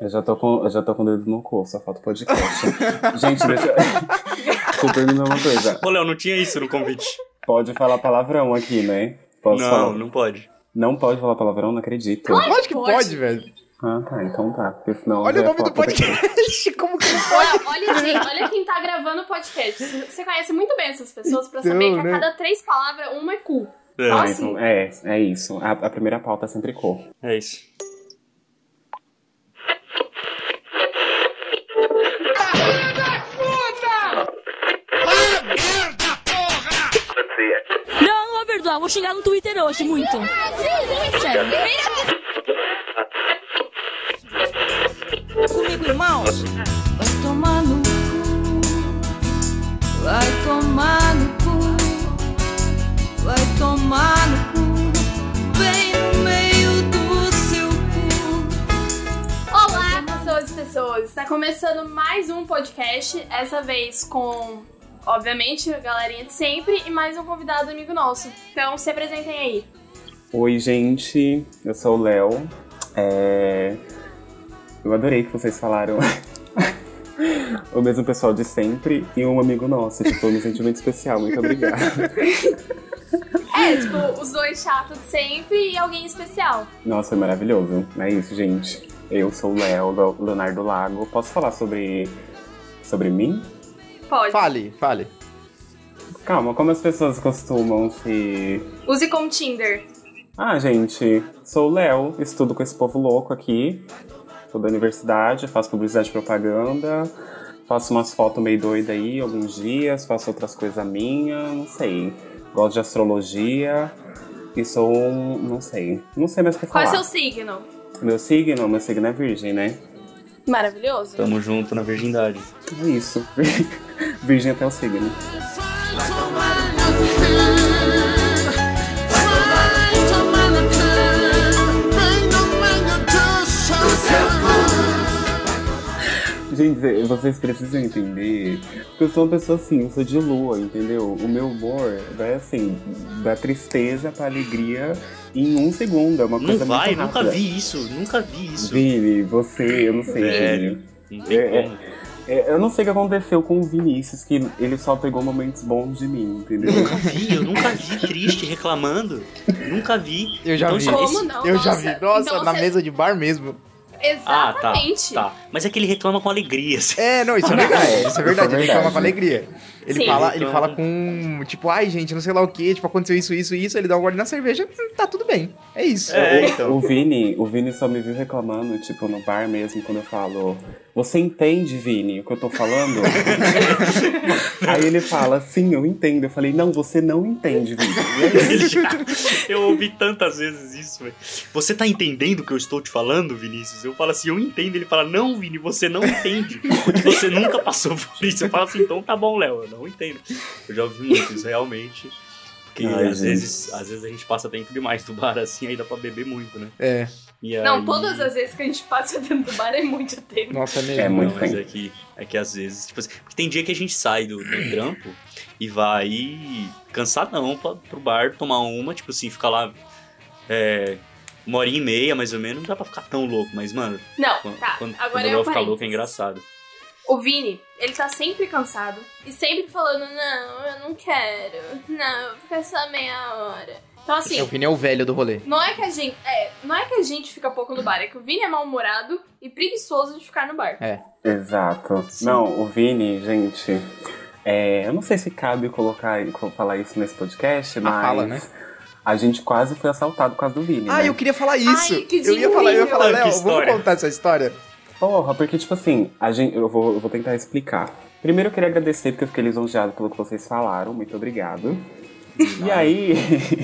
Eu já tô com, eu já tô com o dedo no cu, só falta o podcast. Gente, deixa eu... eu perguntar uma coisa. Ô, Léo, não tinha isso no convite. Pode falar palavrão aqui, né? Posso não, falar? não pode. Não pode falar palavrão? Não acredito. Lógico que pode. pode, velho. Ah, tá, então tá. Porque senão Olha o nome do podcast. Como que não pode? Olha, olha, gente, olha quem tá gravando o podcast. Você conhece muito bem essas pessoas pra Então, saber que a né? cada três palavras, uma é cu. É, Ah, Assim. então, é, é isso. A, a primeira pauta é sempre cor. é isso. Vou xingar no Twitter hoje, muito. Sério. Comigo, irmãos. Vai tomar no cu, vai tomar no cu, vai tomar no cu, bem no meio do seu cu. Olá, pessoas e pessoas. Está começando mais um podcast, essa vez com, obviamente, a galerinha de sempre e mais um convidado amigo nosso. Então, se apresentem aí. Oi, gente. Eu sou o Léo. É... Eu adorei que vocês falaram o mesmo pessoal de sempre e um amigo nosso. Tipo, um sentimento especial. Muito obrigado. É, tipo, os dois chatos de sempre e alguém especial. Nossa, foi maravilhoso. É isso, gente. Eu sou o Léo, do Leonardo Lago. Posso falar sobre, sobre mim? Pode. Fale, fale. Calma, como as pessoas costumam se. Use como Tinder. Ah, gente, sou o Léo, estudo com esse povo louco aqui. Sou da universidade, faço publicidade e propaganda. Faço umas fotos meio doidas aí alguns dias, faço outras coisas minhas, não sei. Gosto de astrologia e sou um. não sei. Não sei mais o que Qual falar. é seu signo? Meu signo, meu signo é virgem, né? Maravilhoso. Tamo junto na virgindade. É isso. virgem até o signo. Gente, vocês precisam entender que eu sou uma pessoa assim, eu sou de lua, entendeu? O meu humor vai assim, da tristeza pra alegria em um segundo. É uma Não coisa vai, muito nunca rápida. vi isso, nunca vi isso. Vini, você, eu não sei. Vini. Não tem É, como. É, eu não sei o que aconteceu com o Vinícius, que ele só pegou momentos bons de mim, entendeu? Nunca vi, eu nunca vi triste reclamando. Nunca vi. Eu já Então, vi. Como esse- não? Eu já Nossa, vi. Nossa, então na você- mesa de bar mesmo. Ah, tá. Exatamente. Tá. Mas é que ele reclama com alegria. assim. É, não, isso é verdade. Isso é é verdade. Ele verdade. fala com alegria. Ele Sim. fala, ele fala com, tipo, ai, gente, não sei lá o que, tipo, aconteceu isso, isso, isso, ele dá um gole na cerveja, tá tudo bem. É isso. É, o, então. o Vini, o Vini só me viu reclamando, tipo, no bar mesmo, quando eu falo, você entende, Vini, o que eu tô falando? Aí ele fala, sim, eu entendo. Eu falei, não, você não entende, Vini. É Eu ouvi tantas vezes isso, velho. Você tá entendendo o que eu estou te falando, Vinícius? Eu falo assim, eu entendo. Ele fala, não, Vini, você não entende. Porque você nunca passou por isso. Eu falo assim, então tá bom, Léo, eu não entendo. Eu já ouvi muito isso, realmente. Porque Ai, às, gente. vezes, às vezes a gente passa tempo demais do bar assim, aí dá pra beber muito, né? É. E Não, aí- todas as vezes que a gente passa dentro do bar é muito tempo. Nossa, é mesmo. É muito Não, mas é que, é que às vezes, tipo assim, porque tem dia que a gente sai do, do trampo e vai cansadão pra, pro bar tomar uma, tipo assim, ficar lá é, uma hora e meia, mais ou menos, não dá pra ficar tão louco, mas, mano, Não, quando, tá. quando, Agora quando é eu ficar louco é engraçado. O Vini, ele tá sempre cansado e sempre falando, não, eu não quero, não, fica só meia hora. Então assim, O Vini é o velho do rolê. não é que a gente. É, não é que a gente fica pouco no bar, é que o Vini é mal-humorado e preguiçoso de ficar no bar. Exato. Não, o Vini, gente, é, eu não sei se cabe colocar, falar isso nesse podcast, mas fala, né? a gente quase foi assaltado por causa do Vini, Ah, né? eu queria falar isso. Ai, que eu ia falar, eu ia falar, Léo, vamos contar essa história? Porra, porque, tipo assim, a gente, eu, vou, eu vou tentar explicar. Primeiro eu queria agradecer porque eu fiquei lisonjeado pelo que vocês falaram. Muito obrigado. E aí,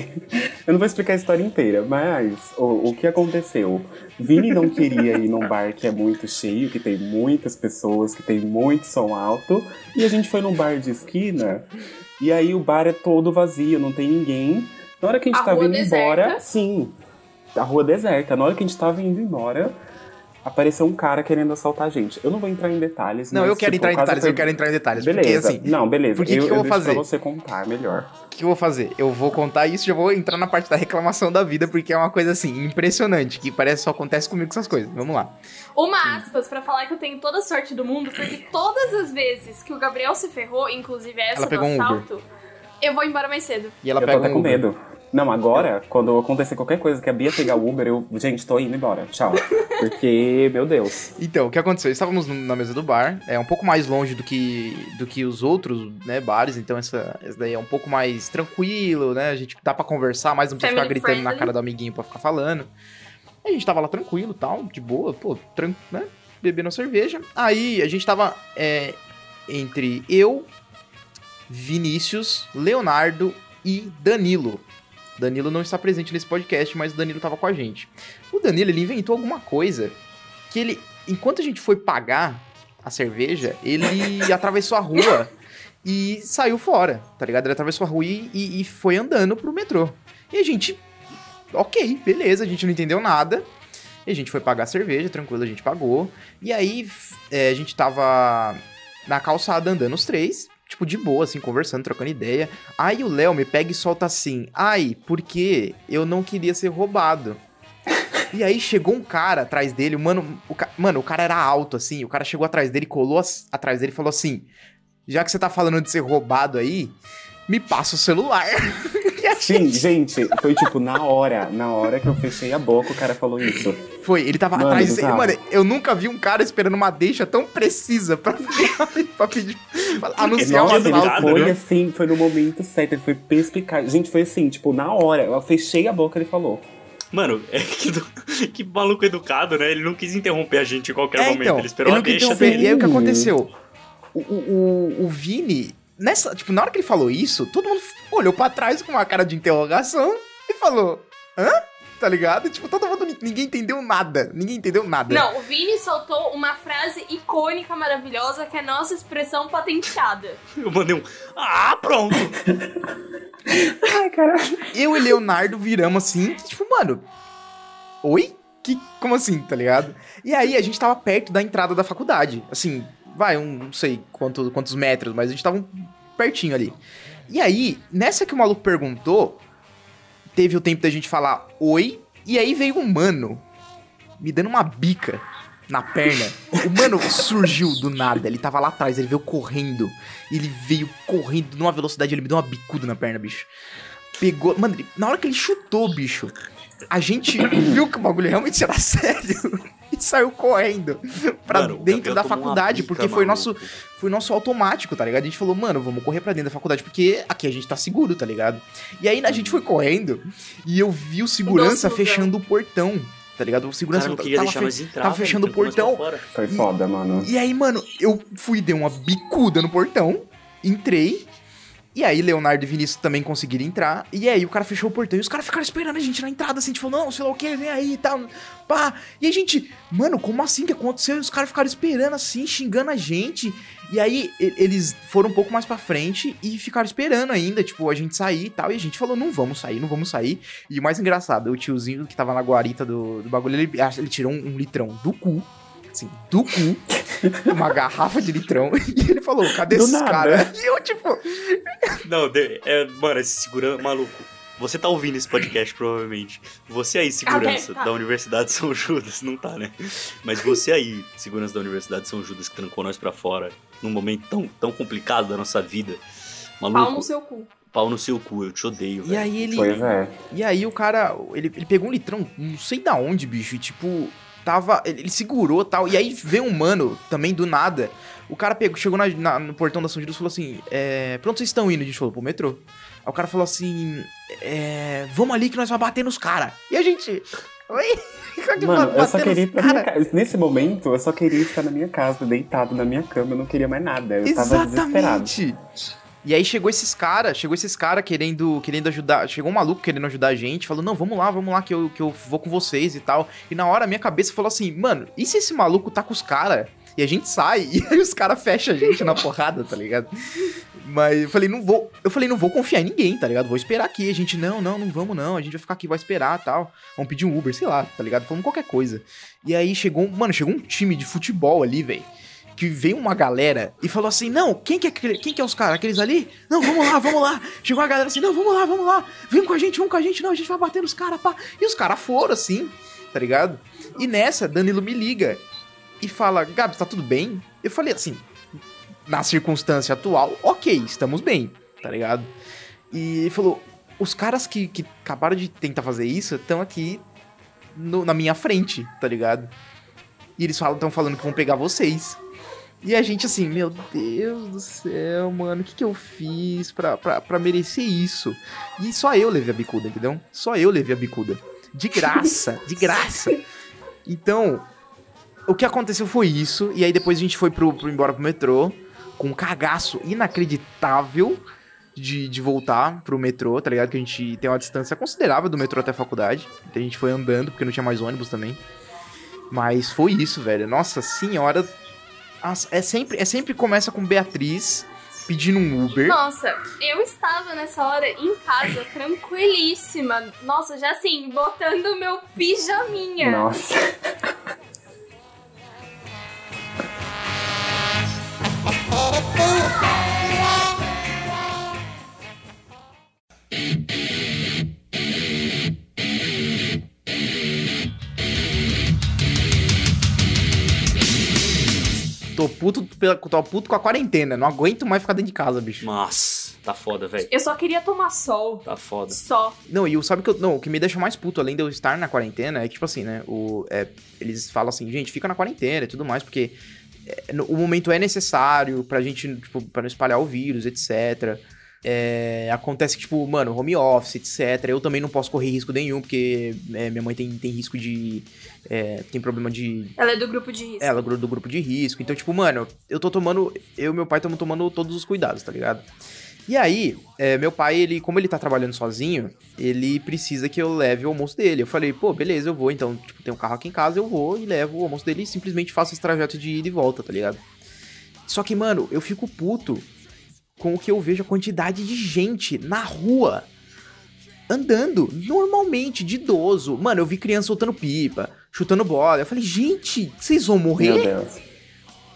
eu não vou explicar a história inteira, mas o, o que aconteceu? Vini não queria ir num bar que é muito cheio, que tem muitas pessoas, que tem muito som alto. E a gente foi num bar de esquina, e aí o bar é todo vazio, não tem ninguém. Na hora que a gente A tava rua indo deserta. embora, sim, a rua deserta. Na hora que a gente tava indo embora, apareceu um cara querendo assaltar a gente. Eu não vou entrar em detalhes. Não, mas, eu quero tipo, entrar em detalhes, foi- eu quero entrar em detalhes. Beleza. Porque assim, não, beleza. por que que eu, eu vou fazer? pra você contar melhor. o que eu vou fazer? Eu vou contar isso e já vou entrar na parte da reclamação da vida, porque é uma coisa assim, impressionante, que parece que só acontece comigo com essas coisas. Vamos lá. Uma aspas pra falar que eu tenho toda a sorte do mundo, porque todas as vezes que o Gabriel se ferrou, inclusive essa Ela do pegou um Uber. assalto, eu vou embora mais cedo. E ela eu tô pega até um com medo. Não, agora, quando acontecer qualquer coisa que a Bia pegar o Uber, eu. Gente, tô indo embora. Tchau. Porque, meu Deus. Então, o que aconteceu? Estávamos na mesa do bar, é um pouco mais longe do que, do que os outros, né, bares, então essa, essa daí é um pouco mais tranquilo, né? A gente dá pra conversar, mas não precisa ficar gritando na friendly. cara do amiguinho pra ficar falando. A gente tava lá tranquilo tal, de boa, pô, tran né? Bebendo cerveja. Aí a gente tava é, entre eu, Vinícius, Leonardo e Danilo. Danilo não está presente nesse podcast, mas o Danilo tava com a gente. O Danilo, ele inventou alguma coisa que ele, enquanto a gente foi pagar a cerveja, ele atravessou a rua e saiu fora, tá ligado? Ele atravessou a rua e, e- e foi andando pro metrô. E a gente, ok, beleza, a gente não entendeu nada. E a gente foi pagar a cerveja, tranquilo, a gente pagou. E aí é, a gente tava na calçada andando os três, tipo, de boa, assim, conversando, trocando ideia. Aí o Léo me pega e solta assim: Ai, porque eu não queria ser roubado. E aí chegou um cara atrás dele, o mano, o ca- mano, o cara era alto, assim, o cara chegou atrás dele, colou as- atrás dele e falou assim: Já que você tá falando de ser roubado aí, me passa o celular. Sim, gente, foi tipo na hora, na hora que eu fechei a boca, o cara falou isso. Foi, ele tava Mano, atrás. bizarro. Mano, eu nunca vi um cara esperando uma deixa tão precisa pra, pra pedir. pra anunciar um Nossa, Nossa, ele assalto. foi né? assim, foi no momento certo, ele foi perspicaz. Gente, foi assim, tipo, na hora, eu fechei a boca, ele falou. Mano, é que, do- que maluco educado, né? Ele não quis interromper a gente em qualquer É, momento. então, ele esperou ele a deixa dele. E aí o que aconteceu? O, o, o, o Vini, nessa, tipo, na hora que ele falou isso, todo mundo olhou pra trás com uma cara de interrogação e falou: hã? Tá ligado? Tipo, todo mundo, ninguém entendeu nada. Ninguém entendeu nada. Não, o Vini soltou uma frase icônica, maravilhosa, que é nossa expressão patenteada. Eu mandei um. Ah, pronto! Ai, caralho. Eu e Leonardo viramos assim, tipo, mano. Oi? Que, como assim, tá ligado? E aí a gente tava perto da entrada da faculdade. Assim, vai, um, não sei quanto, quantos metros, mas a gente tava um- pertinho ali. E aí, nessa que o maluco perguntou, teve o tempo da gente falar oi, e aí veio um mano me dando uma bica na perna. O mano surgiu do nada, ele tava lá atrás, ele veio correndo. Ele veio correndo numa velocidade, ele me deu uma bicuda na perna, bicho. Pegou. Mano, ele- na hora que ele chutou, bicho, a gente viu que o bagulho realmente era sério e saiu correndo pra Mano, dentro da faculdade, bica, porque foi maluco. nosso, foi nosso automático, tá ligado? A gente falou, mano, vamos correr pra dentro da faculdade, porque aqui a gente tá seguro, tá ligado? E aí a gente foi correndo e eu vi o segurança Doce fechando o portão, tá ligado? O segurança cara não queria tava, deixar fe- entrar. tava velho, fechando o portão. Foi foda, mano. E aí, mano, eu fui, dei uma bicuda no portão, entrei. E aí, Leonardo e Vinícius também conseguiram entrar. E aí, o cara fechou o portão. E os caras ficaram esperando a gente na entrada, assim, tipo, não, sei lá o que, vem aí e tal. Pá. E a gente, mano, como assim que aconteceu? E os caras ficaram esperando, assim, xingando a gente. E aí, eles foram um pouco mais pra frente e ficaram esperando ainda, tipo, a gente sair e tal. E a gente falou, não vamos sair, não vamos sair. E o mais engraçado, o tiozinho que tava na guarita do, do bagulho, ele, ele tirou um, um litrão do cu. Assim, do cu. Uma garrafa de litrão. E ele falou, cadê Do esses caras? E eu, tipo, Não, de- é, mano, esse segurança. Maluco. Você tá ouvindo esse podcast, provavelmente. Você aí, segurança Ah, tá. da Universidade de São Judas, não tá, né? Mas você aí, segurança da Universidade de São Judas, que trancou nós pra fora, num momento tão, tão complicado da nossa vida. Maluco, Pau no seu cu. pau no seu cu, eu te odeio, e velho. aí ele. Pois é. E aí o cara, ele, ele pegou um litrão, não sei da onde, bicho, e tipo, tava. Ele, segurou tal. E aí veio um mano também do nada. O cara pegou, chegou na- na- no portão da São Judas e falou assim: é, Pra onde vocês estão indo? A gente falou, pro metrô. Aí o cara falou assim: é, Vamos ali que nós vamos bater nos caras. E a gente. Oi? Mano, eu só queria ir pra minha casa. Nesse momento, eu só queria estar na minha casa, deitado na minha cama, eu não queria mais nada. Eu tava desesperado. E aí chegou esses caras, chegou esses caras querendo, querendo ajudar, chegou um maluco querendo ajudar a gente, falou, não, vamos lá, vamos lá, que eu, que eu vou com vocês e tal. E na hora, minha cabeça falou assim, mano, e se esse maluco tá com os caras E a gente sai e aí os caras fecham a gente na porrada, tá ligado? Mas eu falei, não vou. Eu falei, não vou confiar em ninguém, tá ligado? Vou esperar aqui. A gente, não, não, não vamos não. A gente vai ficar aqui, vai esperar tal. Vamos pedir um Uber, sei lá, tá ligado? Falando qualquer coisa. E aí chegou, mano, chegou um time de futebol ali, velho. Que veio uma galera e falou assim: Não, quem que é, quem que é os caras? Aqueles ali? Não, vamos lá, vamos lá. Chegou a galera assim: Não, vamos lá, vamos lá. Vem com a gente, vamos com a gente. Não, a gente vai bater nos caras, pá. E os caras foram assim, tá ligado? E nessa, Danilo me liga e fala: Gabs, tá tudo bem? Eu falei assim: Na circunstância atual, ok, estamos bem, tá ligado? E ele falou: Os caras que, que acabaram de tentar fazer isso estão aqui no- na minha frente, tá ligado? E eles estão falando que vão pegar vocês. E a gente assim, meu Deus do céu, mano, o que, que eu fiz pra, pra, pra merecer isso? E só eu levei a bicuda, entendeu? Só eu levei a bicuda. De graça, de graça. Então, o que aconteceu foi isso. E aí depois a gente foi pro, pro embora pro metrô, com um cagaço inacreditável de, de voltar pro metrô, tá ligado? Que a gente tem uma distância considerável do metrô até a faculdade. Então a gente foi andando, porque não tinha mais ônibus também. Mas foi isso, velho. Nossa senhora. É sempre, é sempre começa com Beatriz pedindo um Uber. Nossa, eu estava nessa hora em casa, tranquilíssima. Nossa, já assim, botando o meu pijaminha. Nossa. Tô puto, tô puto com a quarentena. Não aguento mais ficar dentro de casa, bicho. Nossa, tá foda, velho. Eu só queria tomar sol. Tá foda. Só. Não, e o- sabe que eu, não, o que me deixa mais puto, além de eu estar na quarentena, é que, tipo assim, né? O, é, eles falam assim, gente, fica na quarentena e tudo mais, porque é, no- o momento é necessário pra gente, tipo, pra não espalhar o vírus, etc. É, acontece que, tipo, mano, home office, etc. Eu também não posso correr risco nenhum, porque é, minha mãe tem, tem risco de. é, tem problema de Ela é do grupo de risco. ela do grupo de risco. Então, tipo, mano, eu tô tomando. Eu e meu pai estamos tomando todos os cuidados, tá ligado? E aí, é, meu pai, ele, como ele tá trabalhando sozinho, ele precisa que eu leve o almoço dele. Eu falei, pô, beleza, eu vou. Então, tipo, tem um carro aqui em casa, eu vou e levo o almoço dele e simplesmente faço esse trajeto de ida e volta, tá ligado? Só que, mano, eu fico puto com o que eu vejo a quantidade de gente na rua andando normalmente, de idoso. Mano, eu vi criança soltando pipa, chutando bola. Eu falei, gente, vocês vão morrer? Meu Deus.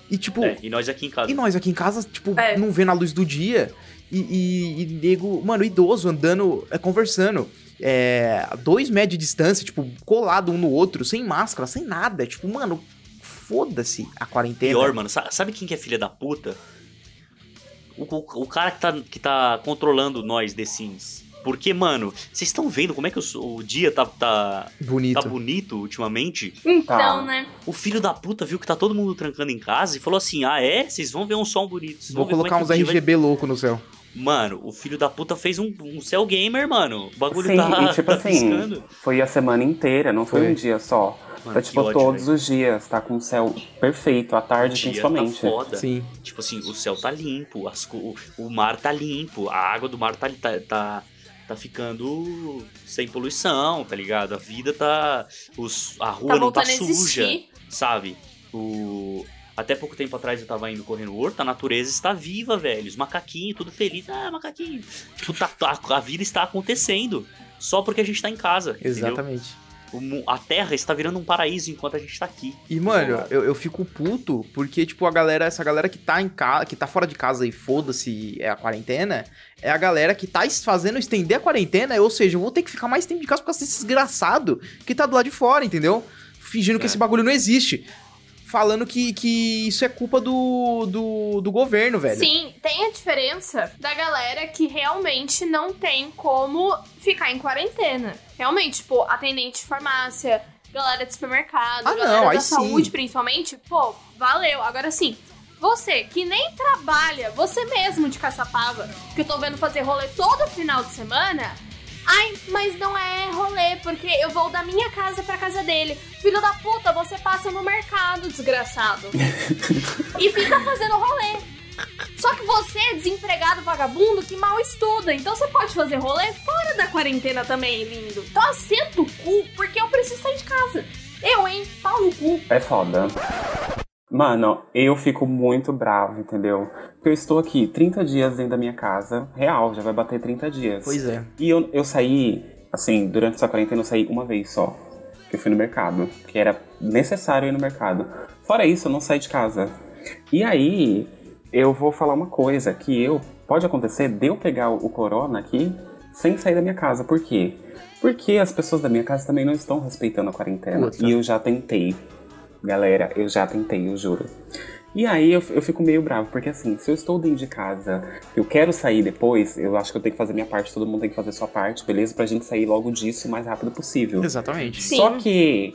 E tipo, É, e nós aqui em casa. e nós aqui em casa, tipo, É. não vendo a luz do dia. E, e, e nego, mano, idoso andando, é, conversando. É, a dois metros de distância, tipo, colado um no outro, sem máscara, sem nada. Tipo, mano, foda-se a quarentena. Pior, mano. Sa- Sabe quem que é filha da puta? O, o- o cara que tá, que tá controlando nós, The Sims. Porque, mano, vocês estão vendo como é que o, o dia tá, tá, Bonito. tá bonito ultimamente? Então, Tá. né? O filho da puta viu que tá todo mundo trancando em casa e falou assim: Ah, é? Vocês vão ver um som bonito. Vou como colocar é uns dia vai-" RGB louco no céu. Mano, o filho da puta fez um, um cell gamer, mano. O bagulho Sim, tá, e tipo tá assim, piscando. foi a semana inteira, não foi, Foi. um dia só. Mano, tá tipo ódio, todos velho. os dias, tá com o céu perfeito, à tarde O dia principalmente. Tá foda. Sim. Tipo assim, o céu tá limpo, as o, o mar tá limpo, a água do mar tá, tá, tá, tá ficando sem poluição, tá ligado? A vida tá. Os, a rua Tá não tá suja, existir. sabe? O. Até pouco tempo atrás eu tava indo correndo horto, a natureza está viva, velho. Os macaquinhos, tudo feliz. Ah, macaquinho. Tipo, tá, tá- a vida está acontecendo. Só porque a gente tá em casa. Exatamente. A terra está virando um paraíso enquanto a gente tá aqui. E, mano, eu, eu fico puto porque, tipo, a galera, essa galera que tá em casa, que tá fora de casa e foda-se é a quarentena, é a galera que tá fazendo estender a quarentena, ou seja, eu vou ter que ficar mais tempo de casa por causa desse desgraçado que tá do lado de fora, entendeu? Fingindo que É. esse bagulho não existe. Falando que, que isso é culpa do, do, do governo, velho. Sim, tem a diferença da galera que realmente não tem como ficar em quarentena. Realmente, tipo, atendente de farmácia, galera de supermercado, Ah, galera não, da aí sim. saúde, principalmente, pô, valeu. Agora sim, você que nem trabalha, você mesmo de caçapava, que eu tô vendo fazer rolê todo final de semana. Ai, mas não é rolê, porque eu vou da minha casa pra casa dele. Filho da puta, você passa no mercado, desgraçado. e fica fazendo rolê. Só que você é desempregado vagabundo que mal estuda. Então você pode fazer rolê fora da quarentena também, lindo. Então assenta o cu, porque eu preciso sair de casa. Eu, hein? Pau no cu. É foda. Mano, eu fico muito bravo, entendeu? Porque eu estou aqui 30 dias dentro da minha casa, real, já vai bater 30 dias. Pois é. E eu, eu saí, assim, durante essa quarentena eu saí uma vez só. Que eu fui no mercado. Que era necessário ir no mercado. Fora isso, eu não saí de casa. E aí, eu vou falar uma coisa, que eu. Pode acontecer de eu pegar o corona aqui sem sair da minha casa. Por quê? Porque as pessoas da minha casa também não estão respeitando a quarentena. Puta. E eu já tentei. Galera, eu já tentei, eu juro. E aí eu, eu fico meio bravo, porque assim, se eu estou dentro de casa, eu quero sair depois, eu acho que eu tenho que fazer minha parte, todo mundo tem que fazer sua parte, beleza? Pra gente sair logo disso o mais rápido possível. Exatamente. Sim. Só que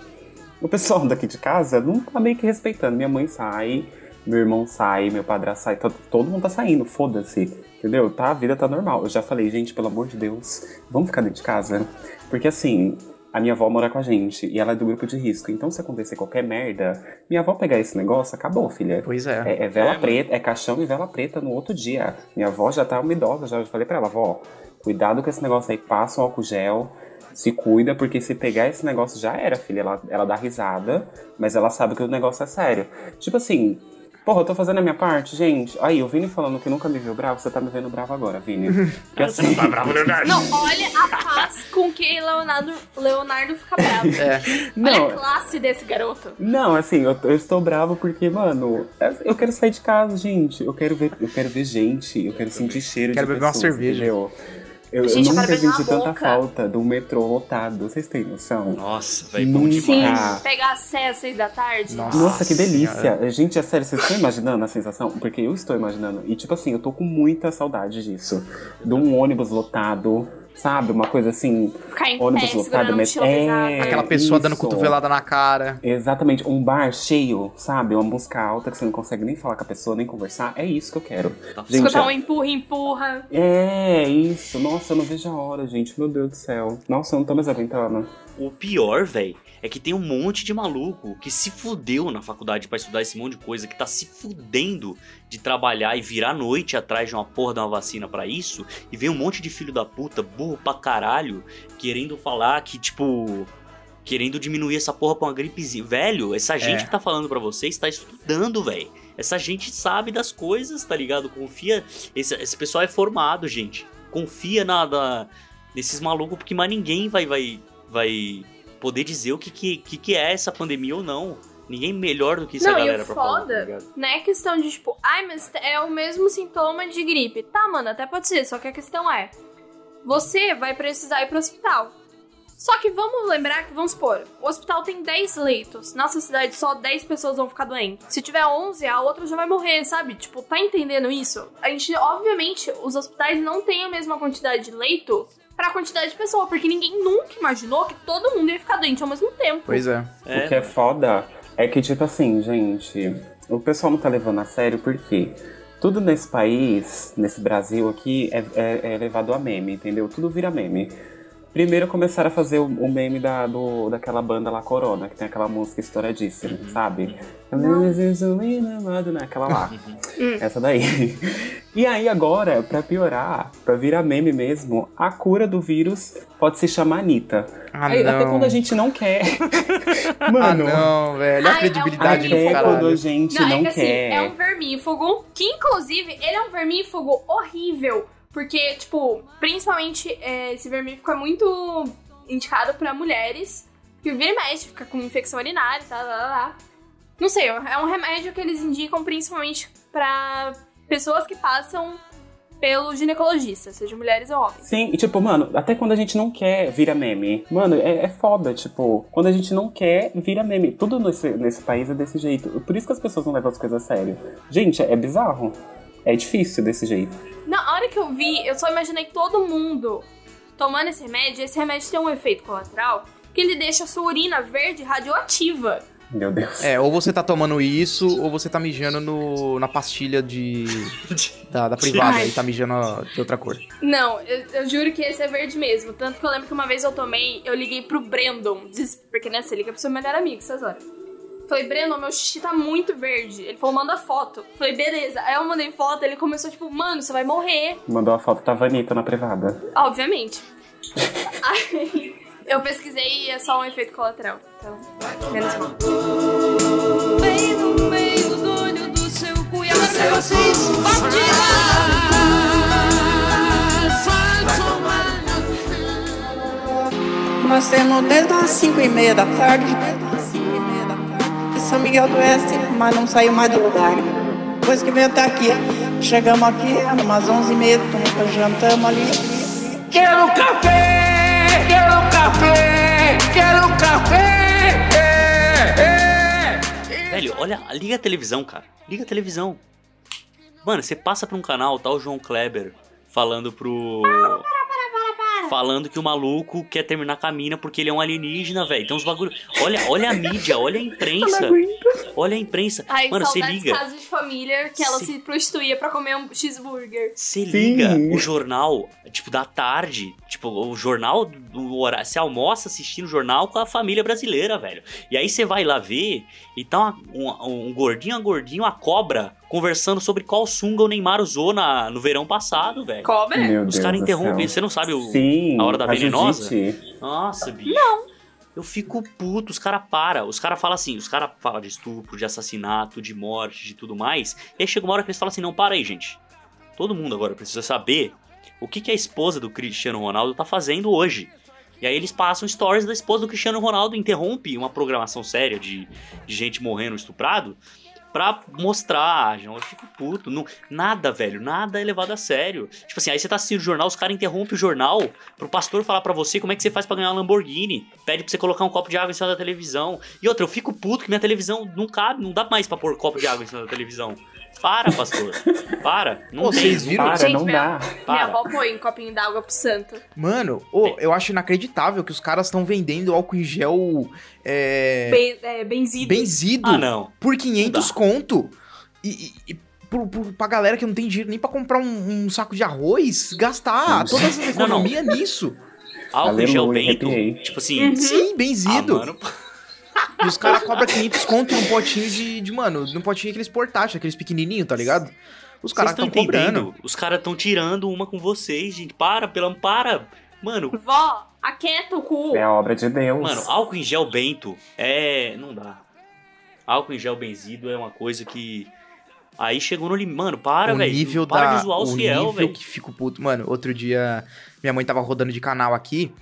o pessoal daqui de casa não tá meio que respeitando. Minha mãe sai, meu irmão sai, meu padrasto sai, todo, todo mundo tá saindo, foda-se. Entendeu? Tá, a vida tá normal. Eu já falei, gente, pelo amor de Deus, vamos ficar dentro de casa? Porque assim, a minha avó mora com a gente e ela é do grupo de risco. Então, se acontecer qualquer merda, minha avó pegar esse negócio, acabou, filha. Pois é. É, é vela É, preta, é caixão e vela preta no outro dia. Minha avó já tá uma idosa, já eu falei pra ela, avó, cuidado com esse negócio aí, passa um álcool gel, se cuida, porque se pegar esse negócio já era, filha. Ela, ela dá risada, mas ela sabe que o negócio é sério. Tipo assim, porra, eu tô fazendo a minha parte, gente. Aí, o Vini falando que nunca me viu bravo, você tá me vendo bravo agora, Vini. Porque Você não assim, tá bravo, Leonardo? Não, olha a paz com que Leonardo, Leonardo fica bravo. É. Olha não, a classe desse garoto. Não, assim, eu, eu estou bravo porque, mano, eu quero sair de casa, gente. Eu quero ver, eu quero ver gente, eu quero sentir cheiro Quero de beber uma cerveja. entendeu? Eu, Gente, eu nunca senti tanta boca. falta do metrô lotado. Vocês têm noção? Nossa, velho, bom demais. Ah. Pegar a sé às seis da tarde. Nossa. Nossa, que delícia. Senhora. Gente, é sério, vocês estão imaginando a sensação? Porque eu estou imaginando. E, tipo assim, eu tô com muita saudade disso. De um ônibus lotado, sabe? Uma coisa assim, Ficar em ônibus pé, lotado, mas é... Aquela pessoa dando isso. cotovelada na cara. Exatamente, um bar cheio, sabe? Uma música alta que você não consegue nem falar com a pessoa, nem conversar. É isso que eu quero. Gente, Escutar um empurra, empurra. é isso. Nossa, eu não vejo a hora, gente. Meu Deus do céu. Nossa, eu não tô mais aguentando. O pior, velho, é que tem um monte de maluco que se fudeu na faculdade pra estudar esse monte de coisa, que tá se fudendo de trabalhar e virar noite atrás de uma porra de uma vacina pra isso, e vem um monte de filho da puta, burro pra caralho, querendo falar que, tipo. Querendo diminuir essa porra pra uma gripezinha. Velho, essa gente que tá falando pra vocês tá estudando, velho. Essa gente sabe das coisas, tá ligado? Confia. Esse, esse pessoal é formado, gente. Confia na, na- nesses malucos, porque mais ninguém vai, vai, vai poder dizer o que, que, que é essa pandemia ou não. Ninguém melhor do que essa Não, e o galera pra falar, tá foda-? Não é questão de tipo, ai, mas é o mesmo sintoma de gripe. Tá, mano, até pode ser, só que a questão é: você vai precisar ir pro hospital. Só que vamos lembrar que, vamos supor, o hospital tem 10 leitos. Nossa cidade só 10 pessoas vão ficar doentes. Se tiver 11, a outra já vai morrer, sabe? Tipo, tá entendendo isso? A gente, obviamente, os hospitais não têm a mesma quantidade de leito pra quantidade de pessoa, porque ninguém nunca imaginou que todo mundo ia ficar doente ao mesmo tempo. Pois é. O que é foda é que, tipo assim, gente, o pessoal não tá levando a sério porque tudo nesse país, nesse Brasil aqui, é, é- é levado a meme, entendeu? Tudo vira meme. Primeiro começaram a fazer o, o meme da, do, daquela banda lá, Corona, que tem aquela música estouradíssima, sabe? Aquela lá. Essa daí. E aí agora, pra piorar, pra virar meme mesmo, a cura do vírus pode se chamar Anitta. Ah, Aí, Até não. quando a gente não quer. Ah, Mano, não, velho. A Ai, é um credibilidade do até quando a gente Não, não, é que assim, quer. é um vermífugo, que inclusive ele é um vermífugo horrível, porque, tipo, principalmente é, esse vermífugo é muito indicado pra mulheres, que vira e mexe, fica com infecção urinária e tal, lá, lá, lá. Não sei, é um remédio que eles indicam principalmente pra pessoas que passam pelo ginecologista, seja mulheres ou homens. Sim, e tipo, mano, até quando a gente não quer, vira meme. Mano, é, é foda, tipo, quando a gente não quer, vira meme. Tudo nesse, nesse país é desse jeito. Por isso que as pessoas não levam as coisas a sério. Gente, é bizarro. É difícil desse jeito. Na hora que eu vi, eu só imaginei todo mundo tomando esse remédio. Esse remédio tem um efeito colateral que ele deixa a sua urina verde radioativa. Meu Deus. É, ou você tá tomando isso, ou você tá mijando no, na pastilha de. da, da privada e tá mijando de outra cor. Não, eu, eu juro que esse é verde mesmo. Tanto que eu lembro que uma vez eu tomei, eu liguei pro Brandon. Porque, né, você liga pro seu melhor amigo essas horas. Falei, Breno, meu xixi tá muito verde. Ele falou, manda foto. Falei, beleza. Aí eu mandei foto, ele começou tipo, mano, você vai morrer. Mandou a foto tá Vanita na privada. Obviamente. Aí eu pesquisei e é só um efeito colateral. Então, menos mal. Nós temos desde as 5 e meia da tarde são Miguel do Oeste, mas não saiu mais do lugar. Depois que veio até aqui, chegamos aqui, umas 11 e meia, jantamos ali. Quero café! Quero café! Quero café! É, é. Velho, olha, liga a televisão, cara. Liga a televisão. Mano, você passa pra um canal, tá o João Kleber falando pro. Falando que o maluco quer terminar com a mina porque ele é um alienígena, velho. Tem uns bagulho. Olha, olha a mídia, olha a imprensa. Olha a imprensa. Ai, Mano, você saudades liga. casa de família que ela Sim. se prostituía pra comer um cheeseburger. Você Sim. liga o jornal, tipo, da tarde. Tipo, o jornal do horário. Você almoça assistindo o jornal com a família brasileira, velho. E aí você vai lá ver e tá uma- um, um gordinho a gordinho, a cobra, conversando sobre qual sunga o Neymar usou na, no verão passado, velho. Cobra? Meu Os caras interrompem. Você não sabe o. Sim, a hora da venenosa? Judite. Nossa, bicho. Não. Eu fico puto, os caras param. Os caras falam assim, os caras falam de estupro, de assassinato, de morte, de tudo mais. E aí chega uma hora que eles falam assim, não, para aí, gente. Todo mundo agora precisa saber o que, que a esposa do Cristiano Ronaldo tá fazendo hoje. E aí eles passam stories da esposa do Cristiano Ronaldo, interrompe uma programação séria de, de gente morrendo estuprado pra mostrar. Eu fico puto. Não, nada, velho, nada é levado a sério. Tipo assim, aí você tá assistindo o jornal, os caras interrompem o jornal pro pastor falar pra você como é que você faz pra ganhar uma Lamborghini. Pede pra você colocar um copo de água em cima da televisão. E outra, eu fico puto que minha televisão não cabe, não dá mais pra pôr copo de água em cima da televisão. Para, pastor. Para. Não Ô, tem. vocês viram? Para, Gente, não minha- dá. Minha Para. avó põe um copinho d'água pro santo. Mano, ô, eu acho inacreditável que os caras estão vendendo álcool em gel é, Ben, é, benzido. benzido Ah, não. por 500 Não conto. E, e, e pro, pro, pra galera que não tem dinheiro nem pra comprar um, um saco de arroz, gastar toda essa Não, não. economia nisso. Álcool em gel bento. arrepiei. Tipo assim. Sim, Ah, benzido. mano, E os caras cobram 500 conto num potinho de, de, mano, num potinho aqueles portátil, aqueles pequenininhos, tá ligado? Os caras estão cobrando. Os caras estão tirando uma com vocês, gente. Para, pela para. Mano, Vó, aquieta o cu. É a obra de Deus. mano, álcool em gel bento é. Não dá. Álcool em gel benzido é uma coisa que. Aí chegou no limite. Mano, para, o velho. nível Para da de zoar os o fiel, nível velho. que fico puto. Mano, outro dia minha mãe tava rodando de canal aqui,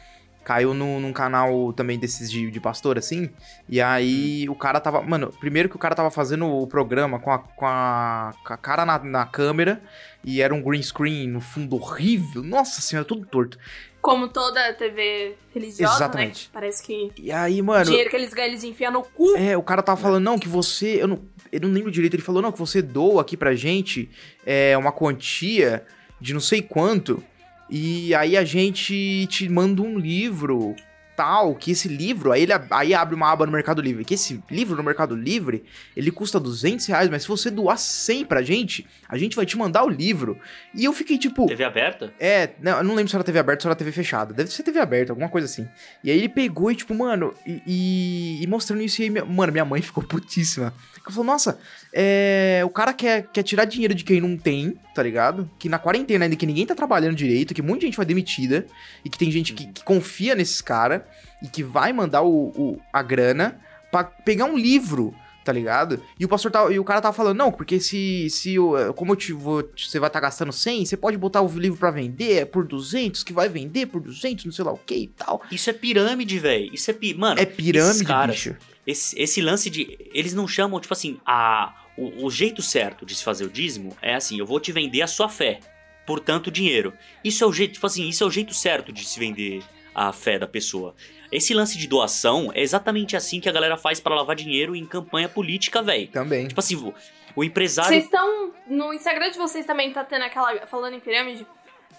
caiu no, num canal também desses de, de pastor, assim, e aí o cara tava... Mano, primeiro que o cara tava fazendo o programa com a, com a, com a cara na, na câmera, e era um green screen no fundo horrível. Nossa senhora, tudo torto. Como toda TV religiosa, Exatamente. né? Parece que E aí, o mano... dinheiro que eles ganham, eles enfiam no cu. É, o cara tava falando, não, que você. Eu não, eu não lembro direito, ele falou, não, que você doa aqui pra gente é, uma quantia de não sei quanto. E aí a gente te manda um livro tal, que esse livro, aí ele aí abre uma aba no Mercado Livre, que esse livro no Mercado Livre, ele custa 200 reais, mas se você doar 100 pra gente, a gente vai te mandar o livro. E eu fiquei tipo... TV aberta? É, não, eu não lembro se era TV aberta ou se era TV fechada. Deve ser TV aberta, alguma coisa assim. E aí ele pegou e, tipo, mano, e, e- e mostrando isso e aí, minha- mano, minha mãe ficou putíssima. Ela falou, nossa, é, o cara quer, quer tirar dinheiro de quem não tem, tá ligado? Que na quarentena ainda que ninguém tá trabalhando direito, que muita gente foi demitida, e que tem gente que, que confia nesses caras, e que vai mandar o, o- a grana pra pegar um livro, tá ligado? E o pastor tava, e o cara tava falando, não, porque se, se o- como eu te vou, você vai estar gastando 100, você pode botar o livro pra vender é por 200, que vai vender por 200, não sei lá o que e tal. Isso é pirâmide, velho. Isso é pi... Mano, É pirâmide, caras, bicho. Esse, esse lance de. Eles não chamam, tipo assim, a, o, o jeito certo de se fazer o dízimo é assim: eu vou te vender a sua fé por tanto dinheiro. Isso é o jeito, tipo assim, isso é o jeito certo de se vender a fé da pessoa. Esse lance de doação é exatamente assim que a galera faz pra lavar dinheiro em campanha política, velho. Também. Tipo assim, o, empresário. Vocês estão. No Instagram de vocês também tá tendo aquela. Falando em pirâmide,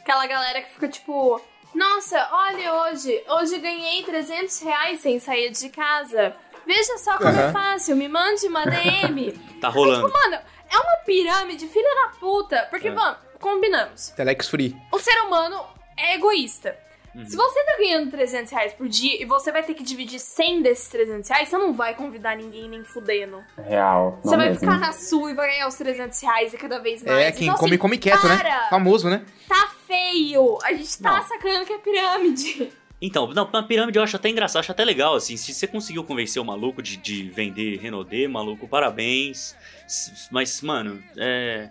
aquela galera que fica tipo. Nossa, olha hoje. Hoje ganhei 300 reais sem sair de casa. Veja só como é Aham. fácil. Me mande uma DM. Tá rolando. Mano, é uma pirâmide, filha da puta. Porque, É. vamos, combinamos. Telex Free. O ser humano é egoísta. Uhum. Se você tá ganhando 300 reais por dia e você vai ter que dividir 100 desses 300 reais, você não vai convidar ninguém nem fudendo. Real. Você vai mesmo. ficar na sua e vai ganhar os 300 reais e cada vez mais. É, quem Então, come, assim, come quieto, né? para! Famoso, né? Tá feio! A gente tá Não. sacando que é pirâmide. Então, não, na pirâmide eu acho até engraçado, acho até legal, assim. Se você conseguiu convencer o maluco de, de vender Renaudet, maluco, parabéns. Mas, mano, é.